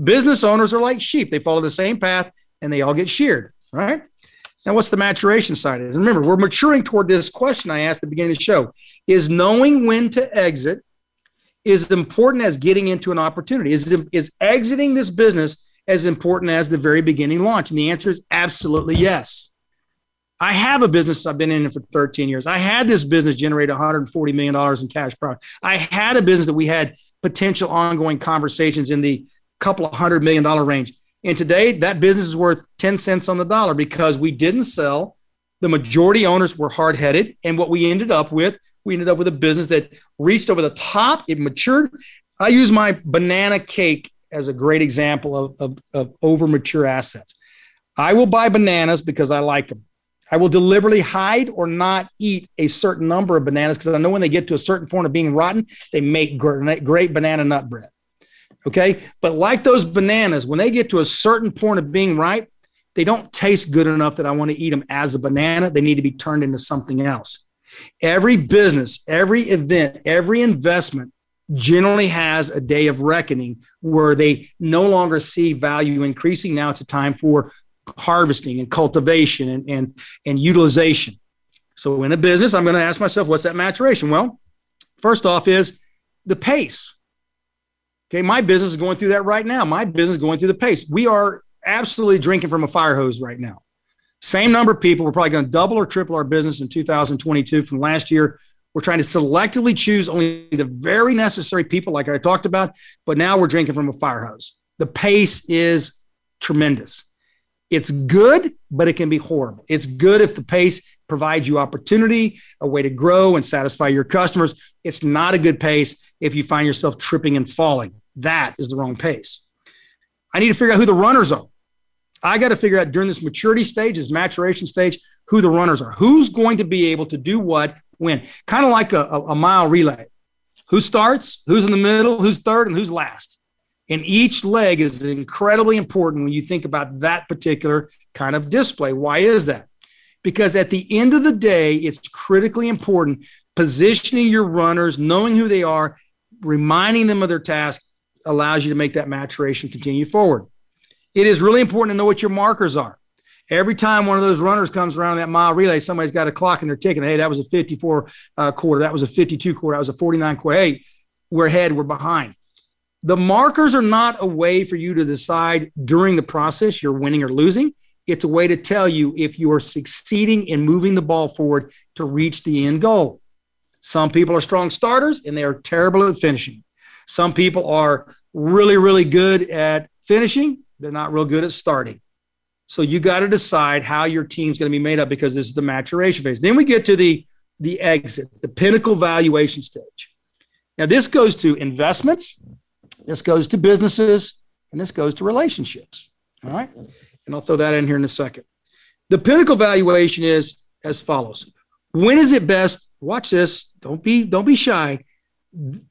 Business owners are like sheep. They follow the same path and they all get sheared, right? Now, what's the maturation side it? Remember, we're maturing toward this question I asked at the beginning of the show. Is knowing when to exit is important as getting into an opportunity? Is, is exiting this business as important as the very beginning launch? And the answer is absolutely yes. I have a business. I've been in for 13 years. I had this business generate 140 million dollars in cash profit. I had a business that we had potential ongoing conversations in the couple of hundred million dollar range. And today, that business is worth 10 cents on the dollar because we didn't sell. The majority owners were hard headed. And what we ended up with, we ended up with a business that reached over the top, it matured. I use my banana cake as a great example of, of, of over mature assets. I will buy bananas because I like them. I will deliberately hide or not eat a certain number of bananas because I know when they get to a certain point of being rotten, they make great, great banana nut bread. Okay. But like those bananas, when they get to a certain point of being ripe, they don't taste good enough that I want to eat them as a banana. They need to be turned into something else. Every business, every event, every investment generally has a day of reckoning where they no longer see value increasing. Now it's a time for harvesting and cultivation and, and, and utilization. So in a business, I'm going to ask myself, what's that maturation? Well, first off is the pace. Okay, my business is going through that right now. My business is going through the pace. We are absolutely drinking from a fire hose right now. Same number of people. We're probably going to double or triple our business in 2022 from last year. We're trying to selectively choose only the very necessary people, like I talked about, but now we're drinking from a fire hose. The pace is tremendous. It's good, but it can be horrible. It's good if the pace provides you opportunity, a way to grow and satisfy your customers. It's not a good pace if you find yourself tripping and falling. That is the wrong pace. I need to figure out who the runners are. I got to figure out during this maturity stage, this maturation stage, who the runners are. Who's going to be able to do what when? Kind of like a, a, a mile relay. Who starts, who's in the middle, who's third, and who's last. And each leg is incredibly important when you think about that particular kind of display. Why is that? Because at the end of the day, it's critically important positioning your runners, knowing who they are, reminding them of their task allows you to make that maturation continue forward. It is really important to know what your markers are. Every time one of those runners comes around that mile relay, somebody's got a clock and they're ticking. Hey, that was a 54 uh, quarter. That was a 52 quarter. That was a 49 quarter. Hey, we're ahead. We're behind. The markers are not a way for you to decide during the process you're winning or losing. It's a way to tell you if you are succeeding in moving the ball forward to reach the end goal. Some people are strong starters and they are terrible at finishing. Some people are really, really good at finishing. They're not real good at starting. So you got to decide how your team's going to be made up because this is the maturation phase. Then we get to the the exit, the pinnacle valuation stage. Now this goes to investments, this goes to businesses and this goes to relationships. All right. And I'll throw that in here in a second. The pinnacle valuation is as follows. When is it best? Watch this. Don't be don't be shy.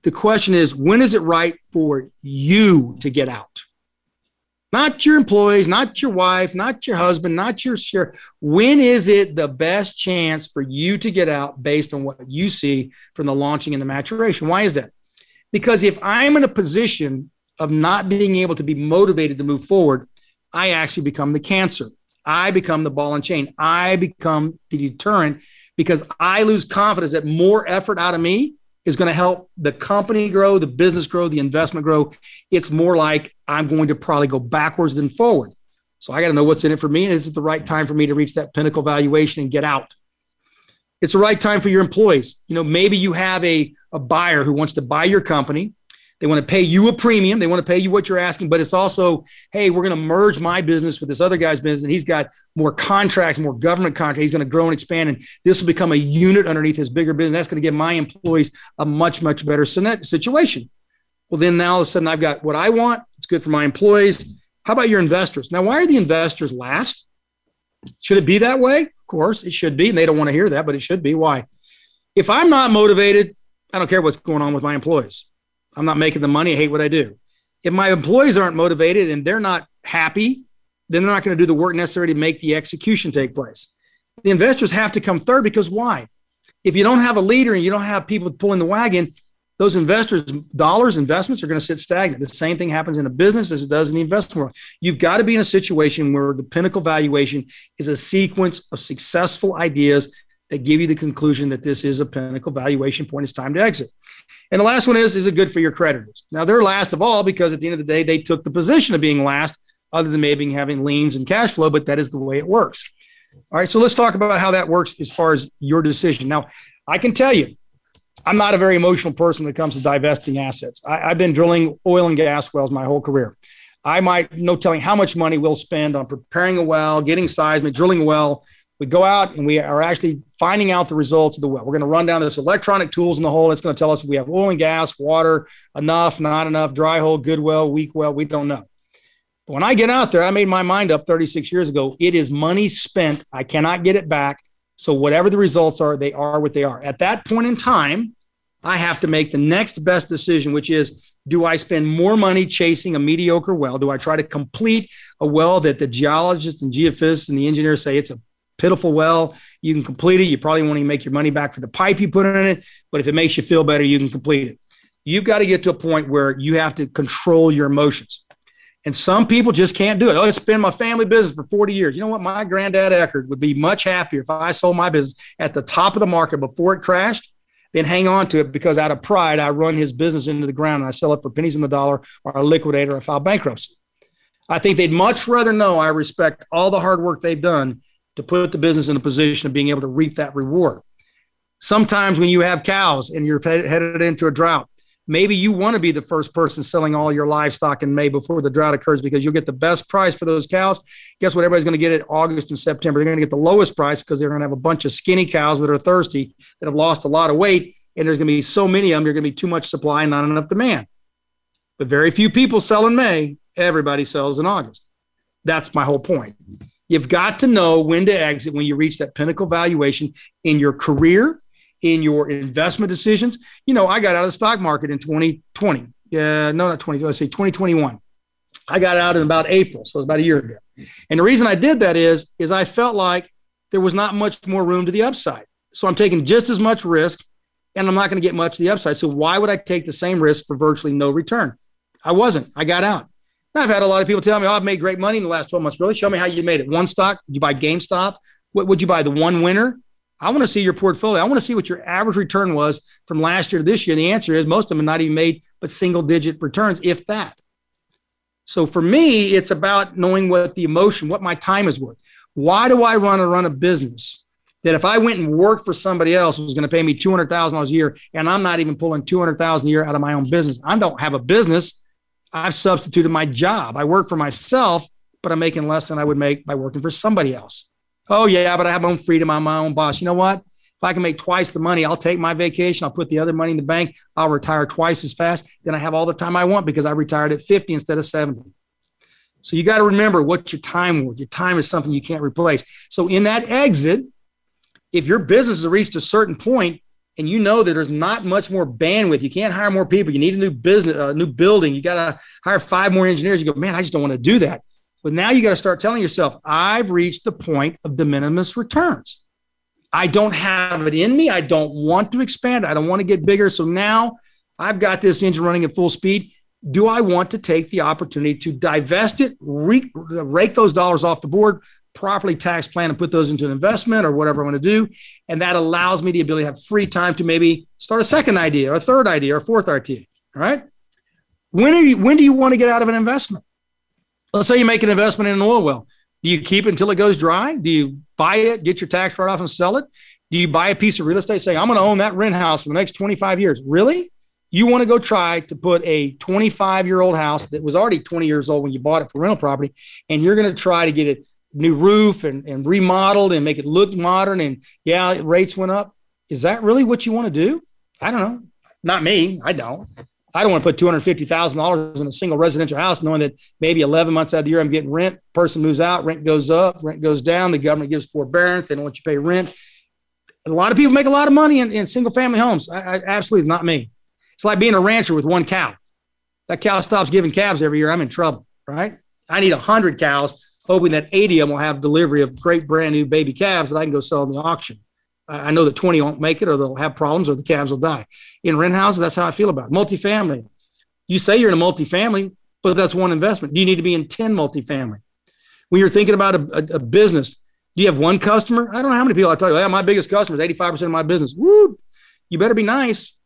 The question is when is it right for you to get out? Not your employees, not your wife, not your husband, not your share. When is it the best chance for you to get out based on what you see from the launching and the maturation? Why is that? Because if I'm in a position of not being able to be motivated to move forward, I actually become the cancer. I become the ball and chain. I become the deterrent because I lose confidence that more effort out of me is going to help the company grow, the business grow, the investment grow. It's more like I'm going to probably go backwards than forward. So I got to know what's in it for me. And is it the right time for me to reach that pinnacle valuation and get out? It's the right time for your employees. You know, maybe you have a a buyer who wants to buy your company. They want to pay you a premium. They want to pay you what you're asking, but it's also, hey, we're going to merge my business with this other guy's business, and he's got more contracts, more government contracts. He's going to grow and expand, and this will become a unit underneath his bigger business. That's going to give my employees a much, much better situation. Well, then now all of a sudden I've got what I want. It's good for my employees. How about your investors? Now, why are the investors last? Should it be that way? Of course, it should be. And they don't want to hear that, but it should be. Why? If I'm not motivated, I don't care what's going on with my employees. I'm not making the money. I hate what I do. If my employees aren't motivated and they're not happy, then they're not going to do the work necessary to make the execution take place. The investors have to come third because why? If you don't have a leader and you don't have people pulling the wagon, those investors, dollars, investments are going to sit stagnant. The same thing happens in a business as it does in the investment world. You've got to be in a situation where the pinnacle valuation is a sequence of successful ideas that give you the conclusion that this is a pinnacle valuation point. It's time to exit. And the last one is, is it good for your creditors? Now they're last of all because at the end of the day, they took the position of being last, other than maybe having liens and cash flow, but that is the way it works. All right. So let's talk about how that works as far as your decision. Now, I can tell you, I'm not a very emotional person when it comes to divesting assets. I, have been drilling oil and gas wells my whole career. I might no telling how much money we'll spend on preparing a well, getting seismic, drilling a well. We go out and we are actually finding out the results of the well. We're going to run down this electronic tools in the hole. It's going to tell us if we have oil and gas, water, enough, not enough, dry hole, good well, weak well. We don't know. But when I get out there, I made my mind up 36 years ago. It is money spent. I cannot get it back. So whatever the results are, they are what they are. At that point in time, I have to make the next best decision, which is do I spend more money chasing a mediocre well? Do I try to complete a well that the geologists and geophysicists and the engineers say it's a pitiful well? You can complete it. You probably won't even make your money back for the pipe you put in it, but if it makes you feel better, you can complete it. You've got to get to a point where you have to control your emotions. And some people just can't do it. Oh, it's been my family business for 40 years. You know what? My granddad Eckert would be much happier if I sold my business at the top of the market before it crashed than hang on to it because out of pride, I run his business into the ground and I sell it for pennies on the dollar or I liquidate or I file bankruptcy. I think they'd much rather know I respect all the hard work they've done to put the business in a position of being able to reap that reward. Sometimes when you have cows and you're headed into a drought, maybe you want to be the first person selling all your livestock in May before the drought occurs because you'll get the best price for those cows. Guess what? Everybody's going to get it August and September. They're going to get the lowest price because they're going to have a bunch of skinny cows that are thirsty that have lost a lot of weight. And there's going to be so many of them, you're going to be too much supply and not enough demand. But very few people sell in May. Everybody sells in August. That's my whole point. You've got to know when to exit when you reach that pinnacle valuation in your career in your investment decisions. You know, I got out of the stock market in 2020. Uh, no, not 20. Let's say 2021. I got out in about April, so it was about a year ago. And the reason I did that is, is I felt like there was not much more room to the upside. So I'm taking just as much risk, and I'm not going to get much to the upside. So why would I take the same risk for virtually no return? I wasn't. I got out. I've had a lot of people tell me, "Oh, I've made great money in the last 12 months." Really? Show me how you made it. One stock? Did you buy GameStop? What would you buy? The one winner? I want to see your portfolio. I want to see what your average return was from last year to this year. And the answer is most of them have not even made but single digit returns, if that. So for me, it's about knowing what the emotion, what my time is worth. Why do I run a run a business that if I went and worked for somebody else was going to pay me two hundred thousand dollars a year, and I'm not even pulling two hundred thousand a year out of my own business? I don't have a business. I've substituted my job. I work for myself, but I'm making less than I would make by working for somebody else. Oh, yeah, but I have my own freedom. I'm my own boss. You know what? If I can make twice the money, I'll take my vacation. I'll put the other money in the bank. I'll retire twice as fast. Then I have all the time I want because I retired at 50 instead of 70. So you got to remember what your time was. Your time is something you can't replace. So in that exit, if your business has reached a certain point and you know that there's not much more bandwidth, you can't hire more people. You need a new business, a new building. You got to hire five more engineers. You go, man, I just don't want to do that. But now you got to start telling yourself, I've reached the point of de minimis returns. I don't have it in me. I don't want to expand. I don't want to get bigger. So now I've got this engine running at full speed. Do I want to take the opportunity to divest it, re- rake those dollars off the board, properly tax plan and put those into an investment or whatever I want to do? And that allows me the ability to have free time to maybe start a second idea or a third idea or a fourth idea. All right. When, are you, when do you want to get out of an investment? Let's say you make an investment in an oil well. Do you keep it until it goes dry? Do you buy it, get your tax write off, and sell it? Do you buy a piece of real estate, say, I'm going to own that rent house for the next 25 years? Really? You want to go try to put a 25 year old house that was already 20 years old when you bought it for rental property, and you're going to try to get it new roof and, and remodeled and make it look modern. And yeah, rates went up. Is that really what you want to do? I don't know. Not me. I don't. I don't want to put two hundred fifty thousand dollars in a single residential house, knowing that maybe eleven months out of the year I'm getting rent. Person moves out, rent goes up, rent goes down. The government gives forbearance; they don't want you to pay rent. A lot of people make a lot of money in, in single family homes. I, I, absolutely not me. It's like being a rancher with one cow. That cow stops giving calves every year. I'm in trouble, right? I need hundred cows, hoping that eighty of them will have delivery of great brand new baby calves that I can go sell in the auction. I know that 20 won't make it or they'll have problems or the calves will die. In rent houses, that's how I feel about it. Multifamily. You say you're in a multifamily, but that's one investment. Do you need to be in 10 multifamily? When you're thinking about a, a, a business, do you have one customer? I don't know how many people I tell you, yeah, my biggest customer is 85% of my business. Woo, you better be nice.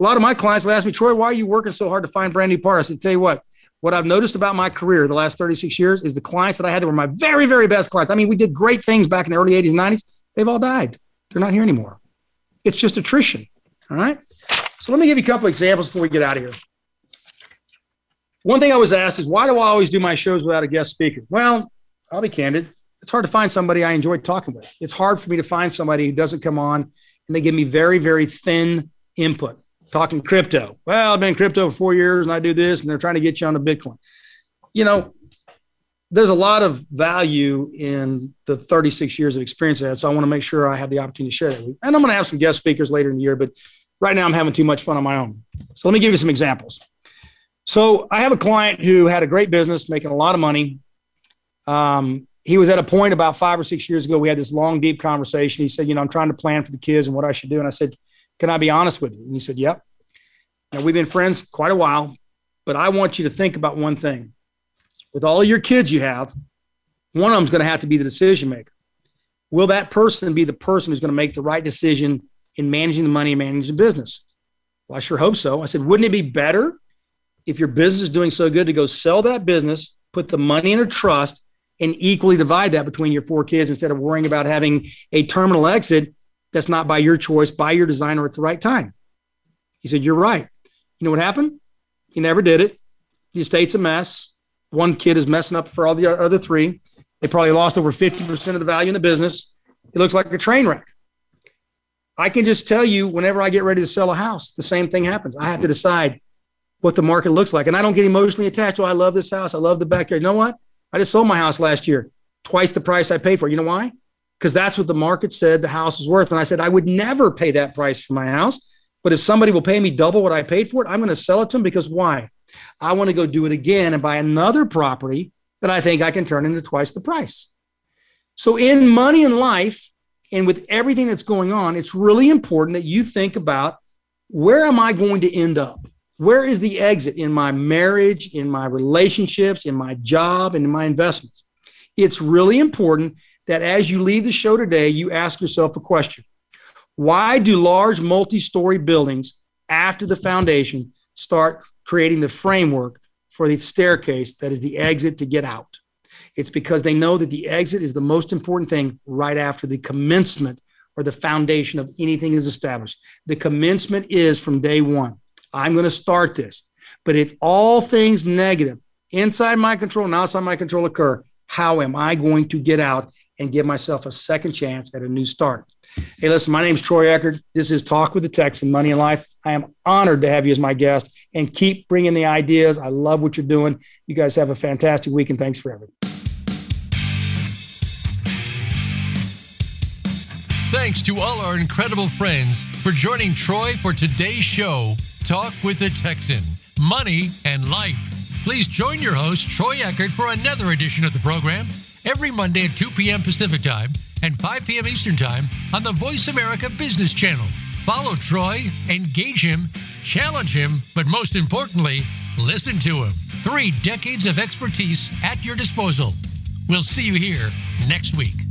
A lot of my clients will ask me, Troy, why are you working so hard to find brand new parts? I tell you what, what I've noticed about my career the last 36 years is the clients that I had that were my very, very best clients. I mean, we did great things back in the early 80s, 90s. They've all died. They're not here anymore. It's just attrition. All right. So let me give you a couple examples before we get out of here. One thing I was asked is why do I always do my shows without a guest speaker? Well, I'll be candid. It's hard to find somebody I enjoy talking with. It's hard for me to find somebody who doesn't come on and they give me very, very thin input. Talking crypto. Well, I've been crypto for four years and I do this, and they're trying to get you on the Bitcoin. You know, there's a lot of value in the 36 years of experience I had. So I want to make sure I have the opportunity to share that. And I'm going to have some guest speakers later in the year, but right now I'm having too much fun on my own. So let me give you some examples. So I have a client who had a great business, making a lot of money. Um, he was at a point about five or six years ago. We had this long, deep conversation. He said, "You know, I'm trying to plan for the kids and what I should do." And I said, "Can I be honest with you?" And he said, "Yep." Now we've been friends quite a while, but I want you to think about one thing. With all your kids you have, one of them's going to have to be the decision maker. Will that person be the person who's going to make the right decision in managing the money and managing the business? Well, I sure hope so. I said, wouldn't it be better if your business is doing so good to go sell that business, put the money in a trust, and equally divide that between your four kids instead of worrying about having a terminal exit that's not by your choice, by your designer at the right time. He said, You're right. You know what happened? He never did it. The estate's a mess. One kid is messing up for all the other three. They probably lost over 50% of the value in the business. It looks like a train wreck. I can just tell you whenever I get ready to sell a house, the same thing happens. I have to decide what the market looks like. And I don't get emotionally attached. Oh, I love this house. I love the backyard. You know what? I just sold my house last year, twice the price I paid for it. You know why? Because that's what the market said the house was worth. And I said, I would never pay that price for my house. But if somebody will pay me double what I paid for it, I'm going to sell it to them because why? I want to go do it again and buy another property that I think I can turn into twice the price. So, in money and life, and with everything that's going on, it's really important that you think about where am I going to end up? Where is the exit in my marriage, in my relationships, in my job, and in my investments? It's really important that as you leave the show today, you ask yourself a question Why do large multi story buildings after the foundation start creating the framework for the staircase that is the exit to get out? It's because they know that the exit is the most important thing right after the commencement or the foundation of anything is established. The commencement is from day one. I'm going to start this. But if all things negative inside my control and outside my control occur, how am I going to get out and give myself a second chance at a new start? Hey, listen, my name is Troy Eckert. This is Talk with the Texan Money and Life. I am honored to have you as my guest and keep bringing the ideas. I love what you're doing. You guys have a fantastic week and thanks for everything. Thanks to all our incredible friends for joining Troy for today's show Talk with the Texan Money and Life. Please join your host, Troy Eckert, for another edition of the program every Monday at 2 p.m. Pacific Time and 5 p.m. Eastern Time on the Voice America Business Channel. Follow Troy, engage him, challenge him, but most importantly, listen to him. Three decades of expertise at your disposal. We'll see you here next week.